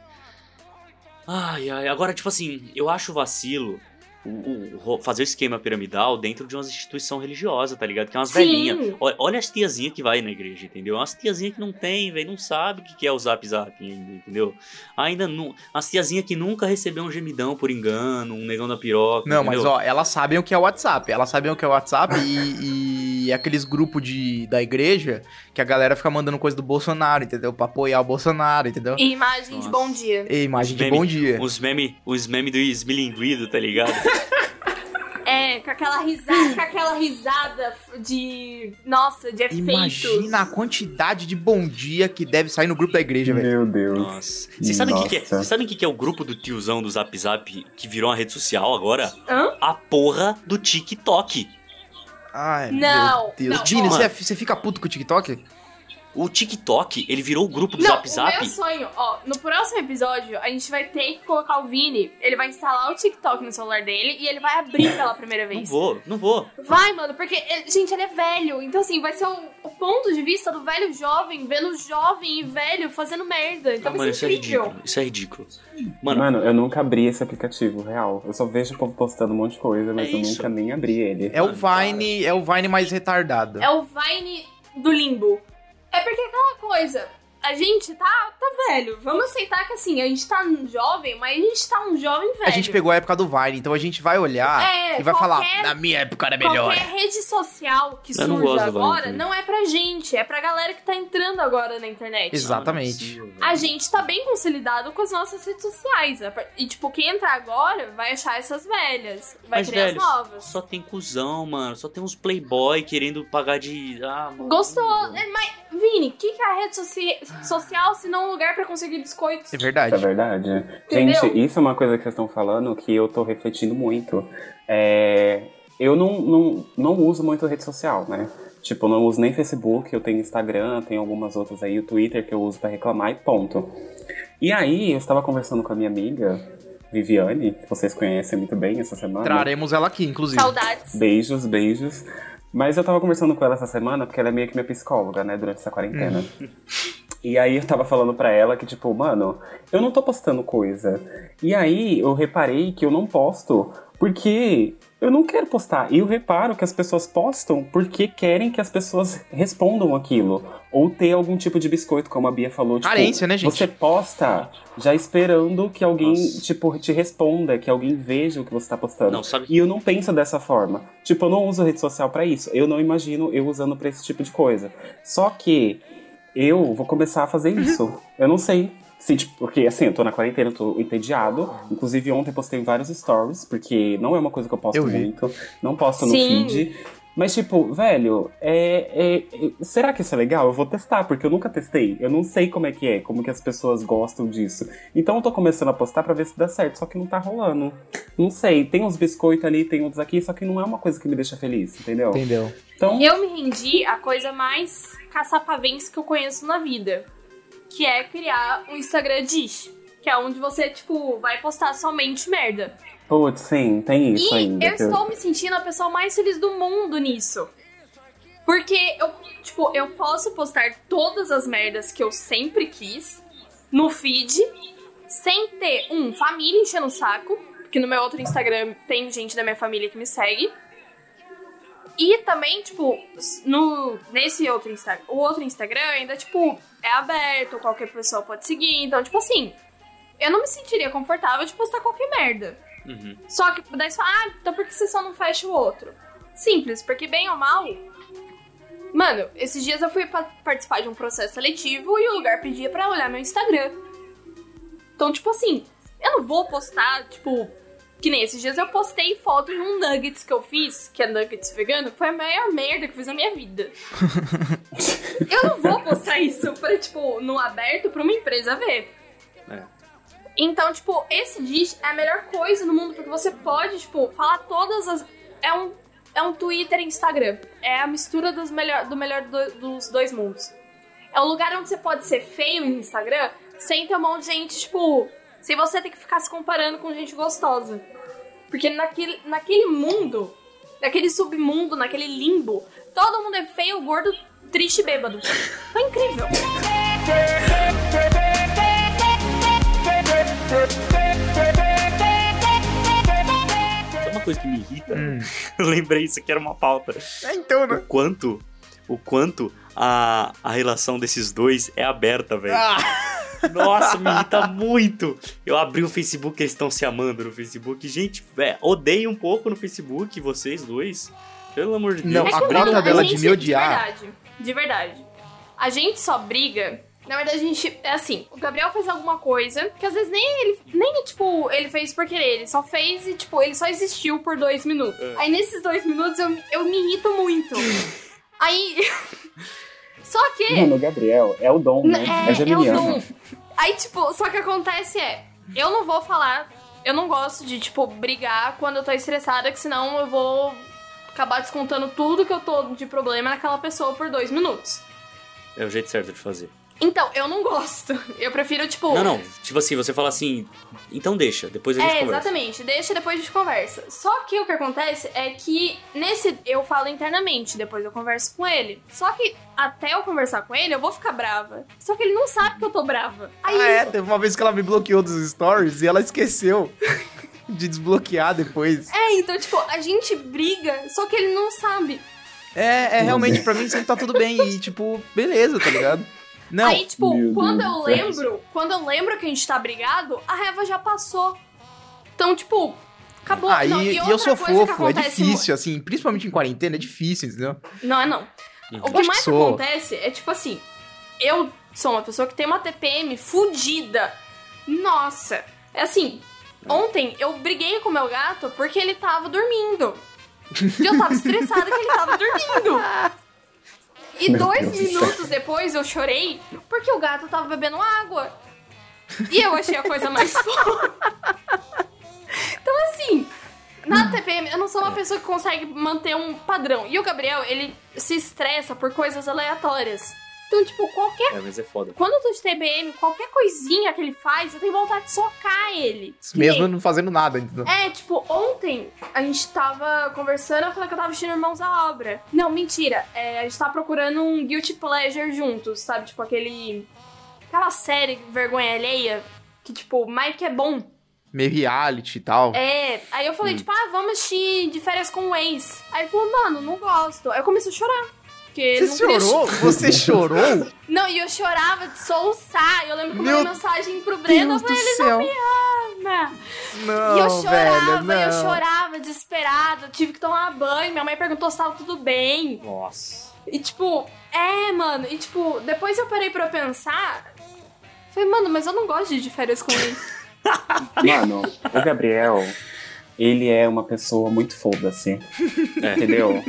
Ai, ai, agora, tipo assim, eu acho vacilo o- o- fazer o esquema piramidal dentro de uma instituição religiosa, tá ligado? Que é umas Sim. velhinhas. Olha, olha as tiazinhas que vai na igreja, entendeu? Umas tiazinhas que não tem, velho, não sabe o que que é o zap zap ainda, entendeu? Ainda não. As tiazinhas que nunca recebeu um gemidão por engano, um negão da piroca. Não, mas entendeu? ó, elas sabem o que é o WhatsApp. Elas sabem o que é o WhatsApp e, e aqueles grupos de, da igreja que a galera fica mandando coisa do Bolsonaro, entendeu? Pra apoiar o Bolsonaro, entendeu? E imagem de Nossa. bom dia. E imagem Os de meme- bom dia. Os memes os meme do esmilinguido, tá ligado? É, com aquela risada, com aquela risada de. Nossa, de efeitos. Imagina a quantidade de bom dia que deve sair no grupo da igreja, velho. Meu Deus. Nossa. Vocês sabem o que, que é? Vocês sabem o que, que é o grupo do tiozão do Zap Zap que virou uma rede social agora? Hã? A porra do TikTok. Ai, Não, meu Deus. não, Vini, ó. você, é- você fica puto com o TikTok? O TikTok, ele virou o grupo do Não, Zap o Zap. meu sonho, ó, no próximo episódio, a gente vai ter que colocar o Vini, ele vai instalar o TikTok no celular dele e ele vai abrir pela primeira Não vez. vou, não vou. Vai, mano, porque, ele- gente, ele é velho. Então, assim, vai ser o, o ponto de vista do velho jovem, vendo jovem e velho fazendo merda. Então Não, vai mano, ser isso é ridículo. Isso é ridículo. Mano, Mano, eu nunca abri esse aplicativo, real. Eu só vejo o povo postando um monte de coisa, mas É eu isso. nunca nem abri ele. É o cara. Vine, é o Vine mais retardado. É o Vine do limbo. É porque aquela coisa, a gente tá, tá velho. Vamos aceitar que assim, a gente tá um jovem, mas a gente tá um jovem velho. A gente pegou a época do Vine, então a gente vai olhar É, e vai qualquer- falar, na minha época era melhor. Qualquer rede social que Eu surja agora não é pra gente, é pra galera que tá entrando agora na internet. Exatamente. A gente tá bem consolidado com as nossas redes sociais. E, tipo, quem entrar agora vai achar essas velhas. Vai Mas, criar velho, as novas. só tem cuzão, mano. Só tem uns playboy querendo pagar de. Ah, mano. Gostoso. É, Mas, Vini, o que, que é a rede soci- social se não um lugar pra conseguir biscoitos? É Isso é verdade. verdade. Entendeu? Gente, isso é uma coisa que vocês estão falando que eu tô refletindo muito. É, eu não, não, não uso muito rede social, né? Tipo, eu não uso nem Facebook, eu tenho Instagram, tenho algumas outras aí, o Twitter que eu uso pra reclamar e ponto. E aí, eu estava conversando com a minha amiga, Viviane, que vocês conhecem muito bem essa semana. Traremos ela aqui, inclusive. Saudades. Beijos, beijos. Mas eu tava conversando com ela essa semana, porque ela é meio que minha psicóloga, né, durante essa quarentena. E aí eu tava falando pra ela que, tipo, mano, eu não tô postando coisa. E aí eu reparei que eu não posto porque eu não quero postar. E eu reparo que as pessoas postam porque querem que as pessoas respondam aquilo. Ou ter algum tipo de biscoito, como a Bia falou. Tipo, Carência, né, gente? Você posta já esperando que alguém, Nossa. tipo, te responda, que alguém veja o que você tá postando. Não, sabe- E eu não penso dessa forma. Tipo, eu não uso rede social pra isso. Eu não imagino eu usando pra esse tipo de coisa. Só que eu vou começar a fazer isso. Eu não sei. Se, tipo, porque assim, eu tô na quarentena, eu tô entediado. Inclusive, ontem postei vários stories, porque não é uma coisa que eu posto Eu muito. Não posto no Sim. feed. Mas, tipo, velho, é, é- é- será que isso é legal? Eu vou testar, porque eu nunca testei. Eu não sei como é que é, como que as pessoas gostam disso. Então eu tô começando a postar pra ver se dá certo, só que não tá rolando. Não sei, tem uns biscoitos ali, tem outros aqui, só que não é uma coisa que me deixa feliz, entendeu? Entendeu? Então, Eu me rendi à coisa mais caçapavense que eu conheço na vida. Que é criar um Instagram dish. Que é onde você, tipo, vai postar somente merda. putz, sim, tem isso E ainda. eu que estou me sentindo a pessoa mais feliz do mundo nisso. Porque eu, tipo, eu posso postar todas as merdas que eu sempre quis no feed, sem ter, um, família enchendo o saco, porque no meu outro Instagram tem gente da minha família que me segue. E também, tipo, no, nesse outro Instagram, o outro Instagram ainda, tipo, é aberto, qualquer pessoa pode seguir. Então, tipo assim, eu não me sentiria confortável de postar qualquer merda. Uhum. Só que daí você fala, ah, então por que você só não fecha o outro? Simples, porque bem ou mal. Mano, esses dias eu fui pa- participar de um processo seletivo e o lugar pedia pra olhar meu Instagram. Então, tipo assim, eu não vou postar, tipo. Que nem esses dias eu postei foto de um nuggets que eu fiz, que é nuggets vegano, foi a maior merda que eu fiz na minha vida. eu não vou postar isso pra, tipo, no aberto pra uma empresa ver. É. Então, tipo, esse dish é a melhor coisa no mundo, porque você pode, tipo, falar todas as. É um, é um Twitter e Instagram. É a mistura dos melhor, do melhor do- dos dois mundos. É um lugar onde você pode ser feio no Instagram sem ter um monte de gente, tipo. Sem você ter que ficar se comparando com gente gostosa. Porque naquele, naquele mundo, naquele submundo, naquele limbo, todo mundo é feio, gordo, triste e bêbado. Foi incrível. Tem uma coisa que me irrita? Hum. Eu lembrei, isso aqui era uma pauta. É, então, né? O quanto, o quanto a, a relação desses dois é aberta, velho. Ah, Nossa, me irrita muito. Eu abri o Facebook, eles estão se amando no Facebook. Gente, é, odeio um pouco no Facebook, vocês dois. Pelo amor de Deus. Não, É a conta não, dela a de gente, me odiar. De verdade, de verdade. A gente só briga. Na verdade, a gente. É assim, o Gabriel fez alguma coisa que às vezes nem ele. Nem, tipo, ele fez por querer. Ele só fez e, tipo, ele só existiu por dois minutos. É. Aí nesses dois minutos eu, eu me irrito muito. Aí. Só que. Mano, o Gabriel é o dom, né? É, É, é, o dom. Aí, tipo, só que acontece é, eu não vou falar, eu não gosto de, tipo, brigar quando eu tô estressada, que senão eu vou acabar descontando tudo que eu tô de problema naquela pessoa por dois minutos. É o jeito certo de fazer. Então, eu não gosto. Eu prefiro, tipo. Não, não. Tipo assim, você fala assim, então deixa, depois a gente É, conversa. exatamente. Deixa depois a gente conversa. Só que o que acontece é que nesse eu falo internamente, depois eu converso com ele. Só que até eu conversar com ele, eu vou ficar brava. Só que ele não sabe que eu tô brava. Aí Ah, é, teve uma vez que ela me bloqueou dos stories e ela esqueceu de desbloquear depois. É, então, tipo, a gente briga, só que ele não sabe. É, é realmente, pra mim sempre tá tudo bem e, tipo, beleza, tá ligado? Não, Aí, tipo, Meu quando Deus eu céu. lembro, quando eu lembro que a gente tá brigado, a raiva já passou. Então, tipo, acabou. aí Não, e, outra eu sou coisa que fofo, é difícil, assim, principalmente em quarentena, é difícil, entendeu? Não é não. Uhum. O que que mais sou. acontece é tipo assim, eu sou uma pessoa que tem uma TPM fudida. Nossa, é assim, ontem eu briguei com o meu gato porque ele tava dormindo. E eu tava estressada que ele tava dormindo. E Meu dois Deus minutos depois eu chorei porque o gato tava bebendo água. E eu achei a coisa mais foda. Então, assim, na TPM, eu não sou uma pessoa que consegue manter um padrão. E o Gabriel, ele se estressa por coisas aleatórias. Então, tipo, qualquer. É, mas é foda. Quando eu tô de TPM, qualquer coisinha que ele faz, eu tenho vontade de socar ele. Mesmo nem- não fazendo nada, entendeu? é, tipo, ontem a gente tava conversando, eu falei que eu tava assistindo Irmãos à Obra. Não, mentira. É, a gente tava procurando um Guilty Pleasure juntos, sabe? Tipo, aquele. Aquela série Vergonha Alheia, que, tipo, Mike é bom. Meio reality e tal. É, aí eu falei, tipo, ah, vamos de férias com o ex. Aí ele falou, mano, não gosto. Aí eu comecei a chorar. Porque Você não queria chorou? Você chorou? Não, e eu chorava de soluçar. Eu lembro que eu mandei mensagem pro Breno, eu falei, ele céu. ama. Não, e eu chorava, velho, eu não. chorava, desesperada. Eu tive que tomar banho. Minha mãe perguntou se tava tudo bem. Nossa. E tipo, é, mano. E tipo, depois eu parei pra pensar. Falei, mano, mas eu não gosto de ir de férias com ele. Mano, o Gabriel, ele é uma pessoa muito foda-se. É. Entendeu?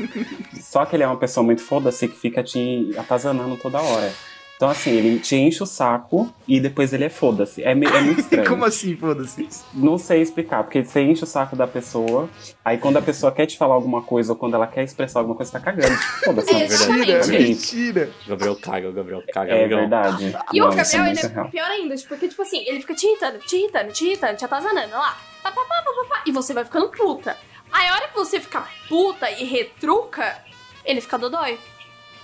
Só que ele é uma pessoa muito foda-se que fica te atazanando toda hora. Então, assim, ele te enche o saco e depois ele é foda-se. É, é muito estranho. Como assim, foda-se? Não sei explicar, porque você enche o saco da pessoa, aí quando a pessoa quer te falar alguma coisa ou quando ela quer expressar alguma coisa, você tá cagando. Foda-se. É, Mentira, mentira. O Gabriel caga, o Gabriel caga. É amigão. verdade. E Não, o é Gabriel, é real. pior ainda, porque, tipo assim, ele fica te irritando, te irritando, te irritando, te atazanando lá. Pá, pá, pá, e você vai ficando puta. Aí a hora que você fica puta e retruca, ele fica dodói.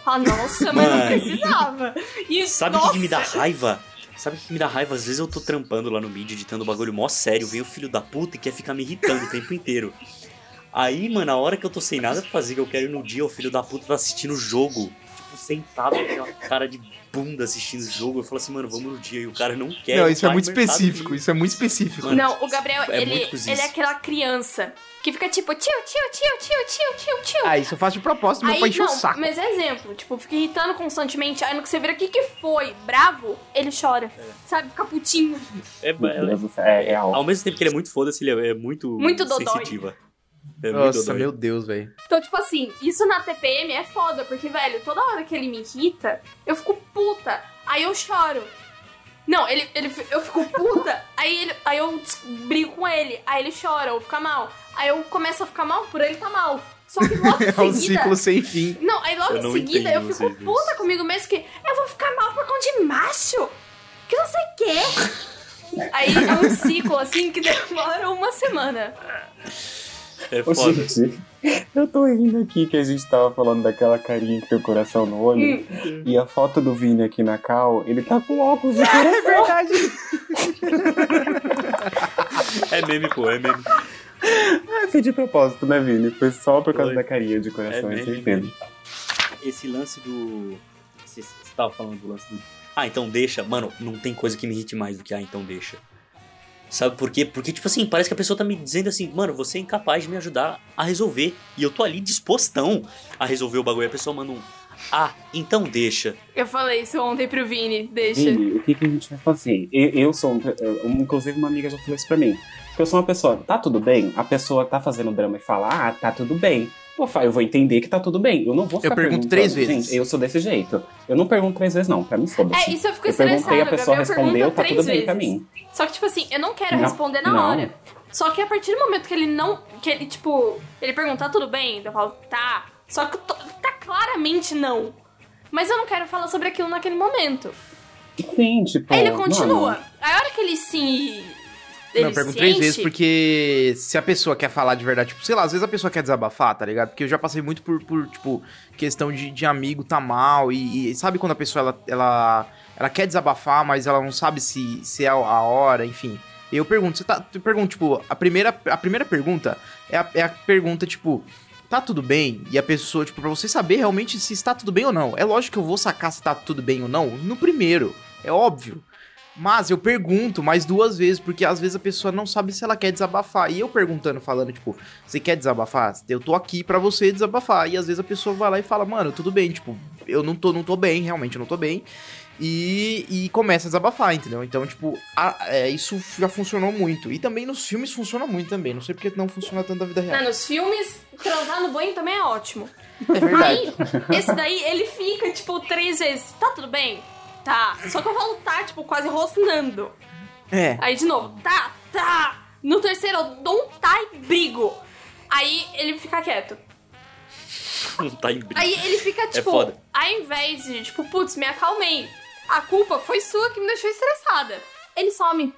Fala, nossa, mas não precisava. E, Sabe o que, me dá raiva? Sabe o que, me dá raiva? Às vezes eu tô trampando lá no mídia, editando um bagulho mó sério, vem o filho da puta e quer ficar me irritando o tempo inteiro. Aí, mano, a hora que eu tô sem nada pra fazer, que eu quero ir no dia, o filho da puta tá assistindo o jogo. Tipo, sentado com aquela cara de bunda assistindo o jogo. Eu falo assim, mano, vamos no dia. E o cara não quer. Não, isso é muito específico, isso é muito específico. Mano, Não, o Gabriel, é ele, ele é aquela criança que fica tipo, tio, tio, tio, tio, tio, tio, tio. Ah, isso eu faço de propósito, meu Aí, pra encher não, o saco. mas é exemplo, tipo, fica irritando constantemente, aí no que você vira o que que foi, bravo, ele chora, sabe, fica putinho. É, é- é real. ao mesmo tempo que ele é muito foda-se, ele é, é muito, Muito dodói. É Nossa, meu Deus, velho. Então, tipo assim, isso na TPM é foda, porque, velho, toda hora que ele me irrita, eu fico puta, aí eu choro. Não, ele, ele, eu fico puta, aí, ele, aí eu brigo com ele, aí ele chora ou fica mal. Aí eu começo a ficar mal por ele tá mal. Só que logo É um em seguida. ciclo sem fim. Não, aí logo Eu em seguida eu fico vocês puta comigo mesmo que eu vou ficar mal por conta de macho. Que não sei o quê. Aí é um ciclo assim que demora uma semana. É Ô, foda. gente, eu tô rindo aqui que a gente tava falando daquela carinha que tem o coração no olho. Hum. E a foto do Vini aqui na cal, ele tá com óculos de coração. É meme, pô, é meme. foi de propósito, né, Vini? Foi só por causa Foi. da carinha de coração, É é mesmo. certeza. Esse lance do. Você você tava falando do lance do. Ah, então deixa. Mano, não tem coisa que me irrite mais do que ah, então deixa. Sabe por quê? Porque, tipo assim, parece que a pessoa tá me dizendo assim, mano, você é incapaz de me ajudar a resolver. E eu tô ali dispostão a resolver o bagulho. E a pessoa manda um. Ah, então deixa. Eu falei isso ontem pro Vini, deixa. Vini, o que, que a gente vai fazer? Eu, eu sou, um- eu- inclusive uma amiga já falou isso pra mim. Porque eu sou uma pessoa, tá tudo bem? A pessoa tá fazendo drama e fala, ah, tá tudo bem. Eu Eu vou entender que tá tudo bem. Eu não vou ficar pergunto perguntando. três vezes. Gente, eu sou desse jeito. Eu não pergunto três vezes, não. Pra mim, foda-se. É, isso eu fico eu perguntei, a pessoa Gabriel respondeu, pergunta tá três tudo bem vezes. pra mim. Só que, tipo assim, eu não quero Não, responder na não. hora. Só que a partir do momento que ele não. Que ele, tipo, ele perguntar tudo bem, eu falo, tá. Só que eu tô- tá claramente não. Mas eu não quero falar sobre aquilo naquele momento. Sim, tipo. Aí ele continua. mano, Aí a hora que ele se. Não, eu pergunto três vezes porque se a pessoa quer falar de verdade, tipo, sei lá, às vezes a pessoa quer desabafar, tá ligado? Porque eu já passei muito por, por tipo, questão de, de amigo tá mal e, e sabe quando a pessoa, ela, ela, ela quer desabafar, mas ela não sabe se, se é a hora, enfim. E eu pergunto, você tá, eu pergunto, tipo, a primeira, a primeira pergunta é a, é a pergunta, tipo, tá tudo bem? E a pessoa, tipo, pra você saber realmente se está tudo bem ou não. É lógico que eu vou sacar se tá tudo bem ou não no primeiro, é óbvio. Mas eu pergunto mais duas vezes, porque às vezes a pessoa não sabe se ela quer desabafar. E eu perguntando, falando, tipo, você quer desabafar? Eu tô aqui pra você desabafar. E às vezes a pessoa vai lá e fala, mano, tudo bem, tipo, eu não tô, não tô bem, realmente eu não tô bem. E, e começa a desabafar, entendeu? Então, tipo, a- é, isso já funcionou muito. E também nos filmes funciona muito também. Não sei porque não funciona tanto na vida real. Né, nos filmes, transar no banho também é ótimo. É verdade. Aí, esse daí, ele fica, tipo, três vezes. Tá tudo bem? Tá. Só que eu falo tá, tipo, quase rosnando. É. Aí de novo, tá, tá. No terceiro eu dou um tá e brigo. Aí ele fica quieto. Não tá em briga. Aí ele fica, tipo, foda. ao invés de, tipo, putz, me acalmei. A culpa foi sua que me deixou estressada. Ele some.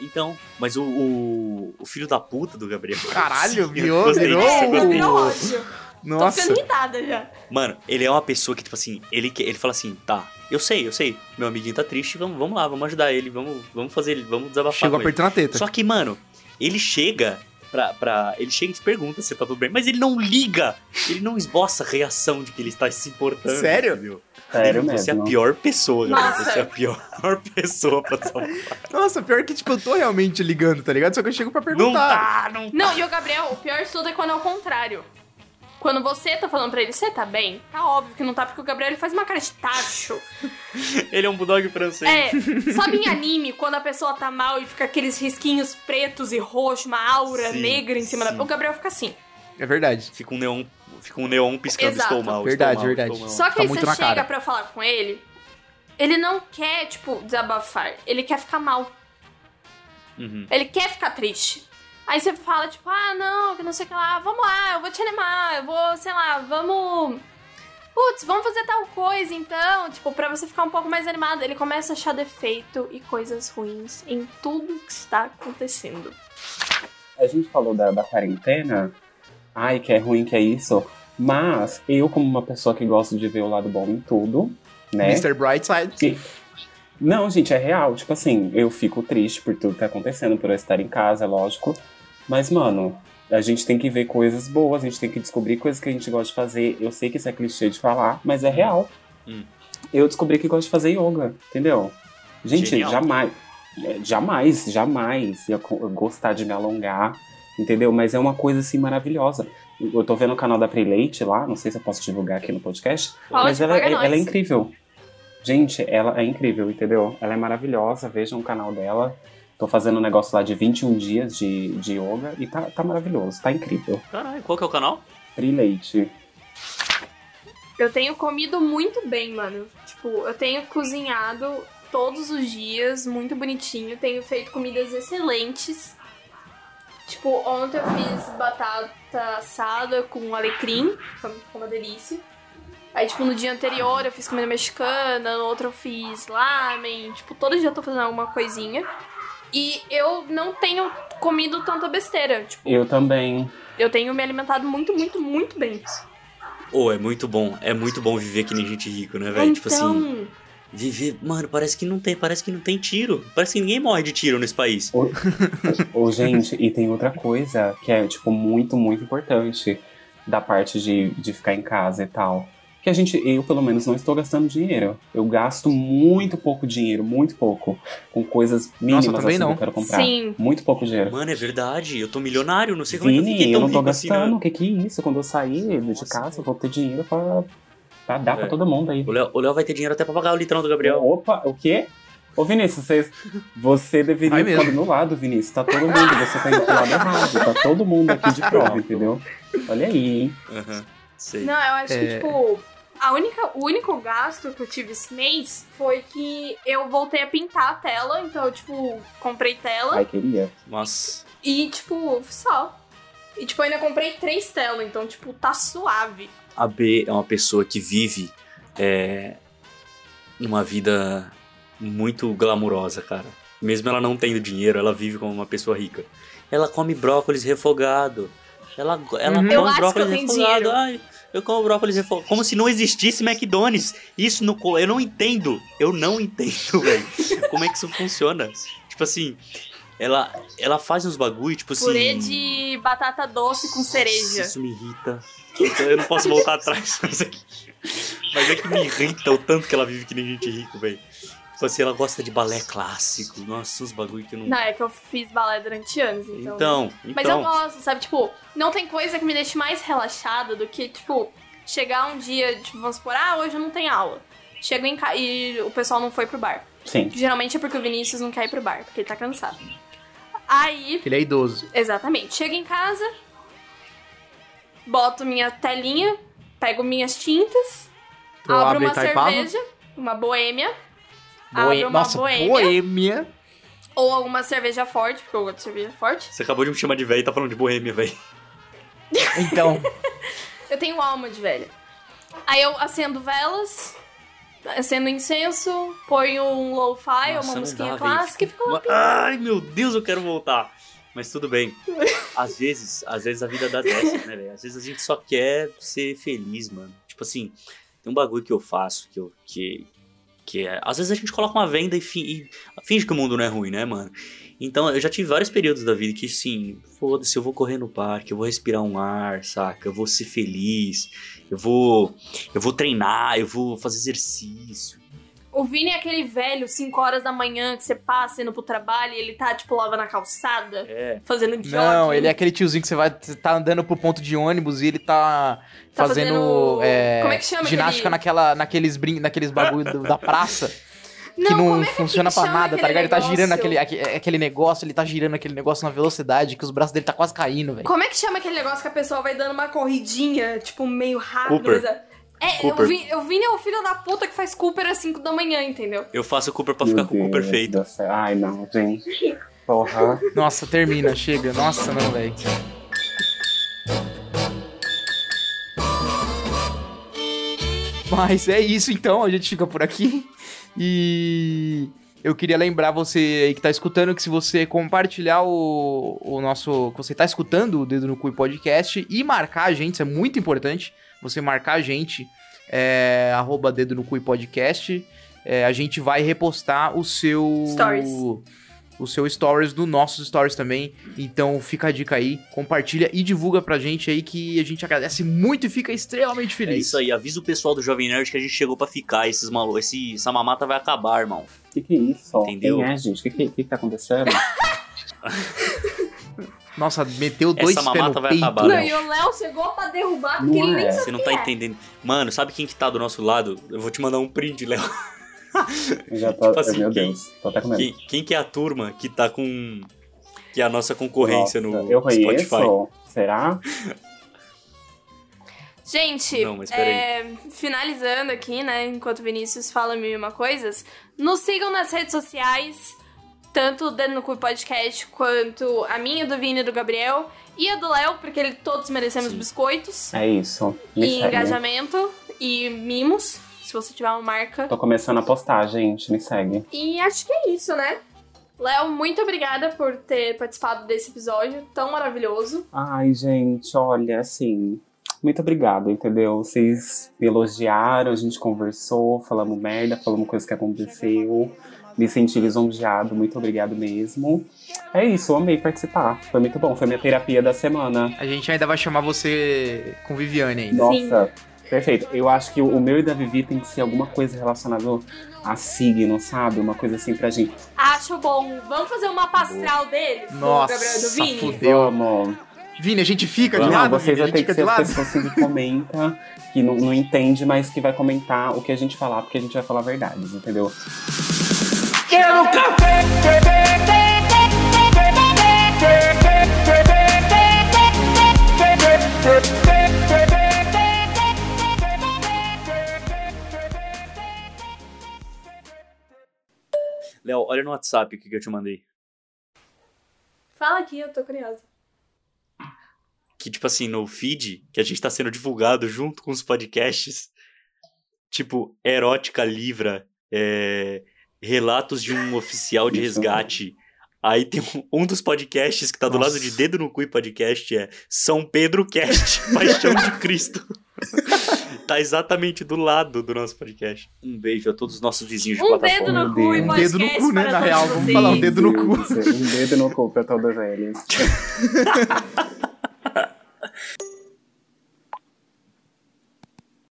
Então, mas o, o, o filho da puta do Gabriel. Caralho, Eu virou, virou. É, ódio. Tô Nossa. ficando irritada já. Mano, ele é uma pessoa que, tipo assim, ele, ele fala assim, tá, eu sei, eu sei, meu amiguinho tá triste, vamos, vamos lá, vamos ajudar ele, vamos, vamos fazer ele, vamos desabafar Chegou apertando a teta. Só que, mano, ele chega pra, pra. Ele chega e te pergunta se tá tudo bem, mas ele não liga! Ele não esboça a reação de que ele está se importando. Sério? entendeu? Sério Você é a mesmo. pior pessoa, Gabriel. Nossa. Você é a pior pessoa pra desabafar. Nossa, pior que, tipo, eu tô realmente ligando, tá ligado? Só que eu chego pra Não perguntar. tá, não tá. Não, e o Gabriel, o pior de tudo é quando é o contrário. Quando você tá falando pra ele, você tá bem? Tá óbvio que não tá, porque o Gabriel ele faz uma cara de tacho. Ele é um bulldog francês. É, sabe em anime, quando a pessoa tá mal e fica aqueles risquinhos pretos e roxos, uma aura Sim, negra em cima sim. da. O Gabriel fica assim. É verdade. Fica um neon, fica um neon piscando, Exato. estou mal, Verdade, estou mal, verdade. estou mal. Só que Tá aí muito você chega cara. pra falar com ele, ele não quer, tipo, desabafar. Ele quer ficar mal. Uhum. Ele quer ficar triste. Aí você fala, tipo, ah, não, que não sei o que lá, vamos lá, eu vou te animar, eu vou, sei lá, vamos. Putz, vamos fazer tal coisa então, tipo, pra você ficar um pouco mais animado. Ele começa a achar defeito e coisas ruins em tudo que está acontecendo. A gente falou da, da quarentena, ai, que é ruim, que é isso. Mas eu, como uma pessoa que gosta de ver o lado bom em tudo, né? Mr. Brightside. Que- Não, gente, é real. Tipo assim, eu fico triste por tudo que tá acontecendo, por eu estar em casa, é lógico. Mas, mano, a gente tem que ver coisas boas, a gente tem que descobrir coisas que a gente gosta de fazer. Eu sei que isso é clichê de falar, mas é real. Hum. Eu descobri que gosto de fazer yoga, entendeu? Gente, Genial. jamais. é, Jamais, jamais ia gostar de me alongar, entendeu? Mas é uma coisa assim maravilhosa. Eu tô vendo o canal da Preleite lá, não sei se eu posso divulgar aqui no podcast. Pode, Mas ela, paga é- ela é incrível. Gente, ela é incrível, entendeu? Ela é maravilhosa, vejam o canal dela. Tô fazendo um negócio lá de 21 dias de, de yoga e tá, tá maravilhoso, tá incrível. Caralho, qual que é o canal? Pri Leite. Eu tenho comido muito bem, mano. Tipo, eu tenho cozinhado todos os dias, muito bonitinho. Tenho feito comidas excelentes. Tipo, ontem eu fiz batata assada com alecrim, foi foi uma delícia. Aí, tipo, no dia anterior eu fiz comida mexicana, no outro eu fiz lamen. Tipo, todo dia eu tô fazendo alguma coisinha. E eu não tenho comido tanta besteira. Tipo, Eu também. eu tenho me alimentado muito, muito, muito bem. Ô, é muito bom. É muito bom viver que nem gente rica, né, velho? então, Tipo assim, Viver, mano, parece que não tem, parece que não tem tiro. Parece que ninguém morre de tiro nesse país. Ô, gente, e tem outra coisa que é, tipo, muito, muito importante da parte de, de ficar em casa e tal. Que a gente, eu pelo menos, não estou gastando dinheiro. Eu gasto muito pouco dinheiro, muito pouco, com coisas mínimas também assim, não. que eu quero comprar. Sim. Muito pouco dinheiro. Mano, é verdade. Eu tô milionário, não sei como é que eu Vini, eu não tô rico assim, gastando. né? O que que é isso? Quando eu sair de Nossa, casa, velho. eu vou ter dinheiro pra, pra dar É. pra todo mundo aí. O Léo, vai ter dinheiro até pra pagar o litrão do Gabriel. Opa, o quê? Ô, Vinícius, você, você deveria Vai ficar do meu lado, Vinícius. Tá todo mundo, você tá indo pro lado errado. Tá todo mundo aqui de prova, entendeu? Olha aí, hein? Aham, sei. Não, eu acho que, É. tipo, a única, o único gasto que eu tive esse mês foi que eu voltei a pintar a tela. Então, eu, tipo, comprei tela Ai, queria. Mas, e, tipo, só. E, tipo, eu ainda comprei três telas, então, tipo, tá suave. a B é uma pessoa que vive é, uma vida muito glamurosa, cara. Mesmo ela não tendo dinheiro, ela vive como uma pessoa rica. Ela come brócolis refogado. Ela, ela Uhum. come Eu acho que brócolis eu tenho refogado. dinheiro. Ai, eu como brócolis refogado. Como se não existisse McDonald's. Isso no, eu não entendo. Eu não entendo, velho. Como é que isso funciona? Tipo assim, ela, ela faz uns bagulho, tipo assim. Purê de batata doce com cereja. Isso me irrita. Eu não posso voltar atrás. Mas é que me irrita o tanto que ela vive que nem gente rico, velho. Tipo assim, ela gosta de balé clássico. Nossa, uns bagulho que não. Não, é que eu fiz balé durante anos, então. Então, Mas eu então. gosto, sabe? Tipo, não tem coisa que me deixe mais relaxada do que, tipo, chegar um dia, tipo, vamos supor, ah, hoje eu não tenho aula. Chego em casa e o pessoal não foi pro bar. Sim. Geralmente é porque o Vinícius não quer ir pro bar, porque ele tá cansado. Aí, Ele é idoso. exatamente, chego em casa, boto minha telinha, pego minhas tintas, Eu abro abro uma Itaipava. cerveja, uma boêmia, Boê- uma Nossa, boêmia, boêmia. ou alguma cerveja forte, porque eu gosto de cerveja forte. Você acabou de me chamar de velho e tá falando de boêmia, velho. Então, Eu tenho alma de velha. Aí eu acendo velas, acendo incenso, ponho um lo-fi uma musiquinha dá, clássica e fico lá. Ai, meu Deus, eu quero voltar. Mas tudo bem. Às vezes, às vezes a vida dá dessa, né, velho? Às vezes a gente só quer ser feliz, mano. Tipo assim, tem um bagulho que eu faço que eu. Que, que é. Às vezes a gente coloca uma venda e, fi- e finge que o mundo não é ruim, né, mano? Então, eu já tive vários períodos da vida que, assim, foda-se, eu vou correr no parque, eu vou respirar um ar, saca? Eu vou ser feliz, eu vou. Eu vou treinar, eu vou fazer exercício. O Vini é aquele velho, 5 horas da manhã, que você passa indo pro trabalho e ele tá, tipo, lavando a calçada, É. fazendo jogging. não, ele é aquele tiozinho que você vai você tá andando pro ponto de ônibus e ele tá, Tá fazendo, fazendo- é, como é que chama ginástica aquele- naquela, naqueles, brin... naqueles bagulho do- da praça. que Não, é que funciona chama pra nada, tá ligado? Ele tá girando aquele, aque- aquele negócio, ele tá girando aquele negócio na velocidade que os braços dele tá quase caindo, velho. Como é que chama aquele negócio que a pessoa vai dando uma corridinha, tipo, meio rápido? Cooper. é- Cooper. o Vini, o Vini é o filho da puta que faz Cooper às 5 da manhã, entendeu? Eu faço o Cooper pra ficar Meu com o do céu. Ai, não, gente. Porra. Nossa, termina, chega. Nossa, não, velho. Mas é isso então, a gente fica por aqui. E eu queria lembrar você aí que tá escutando que se você compartilhar o, o nosso. que você tá escutando o Dedo no Cu podcast e marcar a gente, isso é muito importante. Você marcar a gente, é, arroba Dedo no Cu podcast. é, a gente vai repostar o seu. Stories. O seu stories do nossos stories também. Então fica a dica aí, compartilha e divulga pra gente aí que a gente agradece muito e fica extremamente É feliz. isso aí, avisa o pessoal do Jovem Nerd que a gente chegou pra ficar. Esses malucos, esse, essa mamata vai acabar, irmão. O que, que é isso? Entendeu? Quem é, gente? O que, que, que tá acontecendo? Nossa, meteu dois Essa mamata vai peito. acabar, Não, né? e o Léo chegou pra derrubar Não porque ele nem é. sabe Você não tá é. entendendo. Mano, sabe quem que tá do nosso lado? Eu vou te mandar um print, Léo. Já tô. Tipo assim, meu quem- Deus, tô até com medo. Quem, quem que é a turma que tá com. Que é a nossa concorrência Nossa, no eu conheço? Spotify? Será? Gente, Não, é, finalizando aqui, né, enquanto o Vinícius fala mil e uma coisas, nos sigam nas redes sociais, tanto o no Cu Podcast, quanto a minha, do Vini e do Gabriel, e a do Léo, porque ele, todos merecemos Sim. biscoitos, É isso. E segue. engajamento, e mimos, se você tiver uma marca. Tô começando a postar, gente. Me segue. E acho que é isso, né? Léo, muito obrigada por ter participado desse episódio tão maravilhoso. Ai, gente, olha, assim. muito obrigado, entendeu? Vocês me elogiaram, a gente conversou, falamos merda, falamos coisas que aconteceu. Me senti lisonjeado, muito obrigado mesmo. É isso, eu amei participar. Foi muito bom, foi minha terapia da semana. A gente ainda vai chamar você com Viviane ainda. Nossa, perfeito. Eu acho que o meu e da Vivi tem que ser alguma coisa relacionada a signo, sabe? Uma coisa assim pra gente. Acho bom. Vamos fazer uma pastral deles? Nossa, Gabriel do Vini? fudeu. Vamos. Vini, a gente fica de Não, lado, vocês Vini, a vão ter gente que fica ser de as lado. pessoas assim que comenta, que não, não entende, mas que vai comentar o que a gente falar, porque a gente vai falar verdades, entendeu? Quero café! Léo, olha no WhatsApp o que que eu te mandei. Fala aqui, eu tô curiosa. Que, tipo assim, no feed, que a gente tá sendo divulgado junto com os podcasts, tipo, Erótica Livra, é, Relatos de um Oficial de. Resgate. Aí tem um, um dos podcasts que tá do Nossa. lado de Dedo no Cu e Podcast, é São Pedro Cast, Paixão de Cristo. tá exatamente do lado do nosso podcast. Um beijo a todos os nossos vizinhos de Um plataforma. dedo no Meu cu e. Um dedo no cu, né? Na real, vamos vocês. falar um dedo no cu. Um dedo no cu pra todas elas.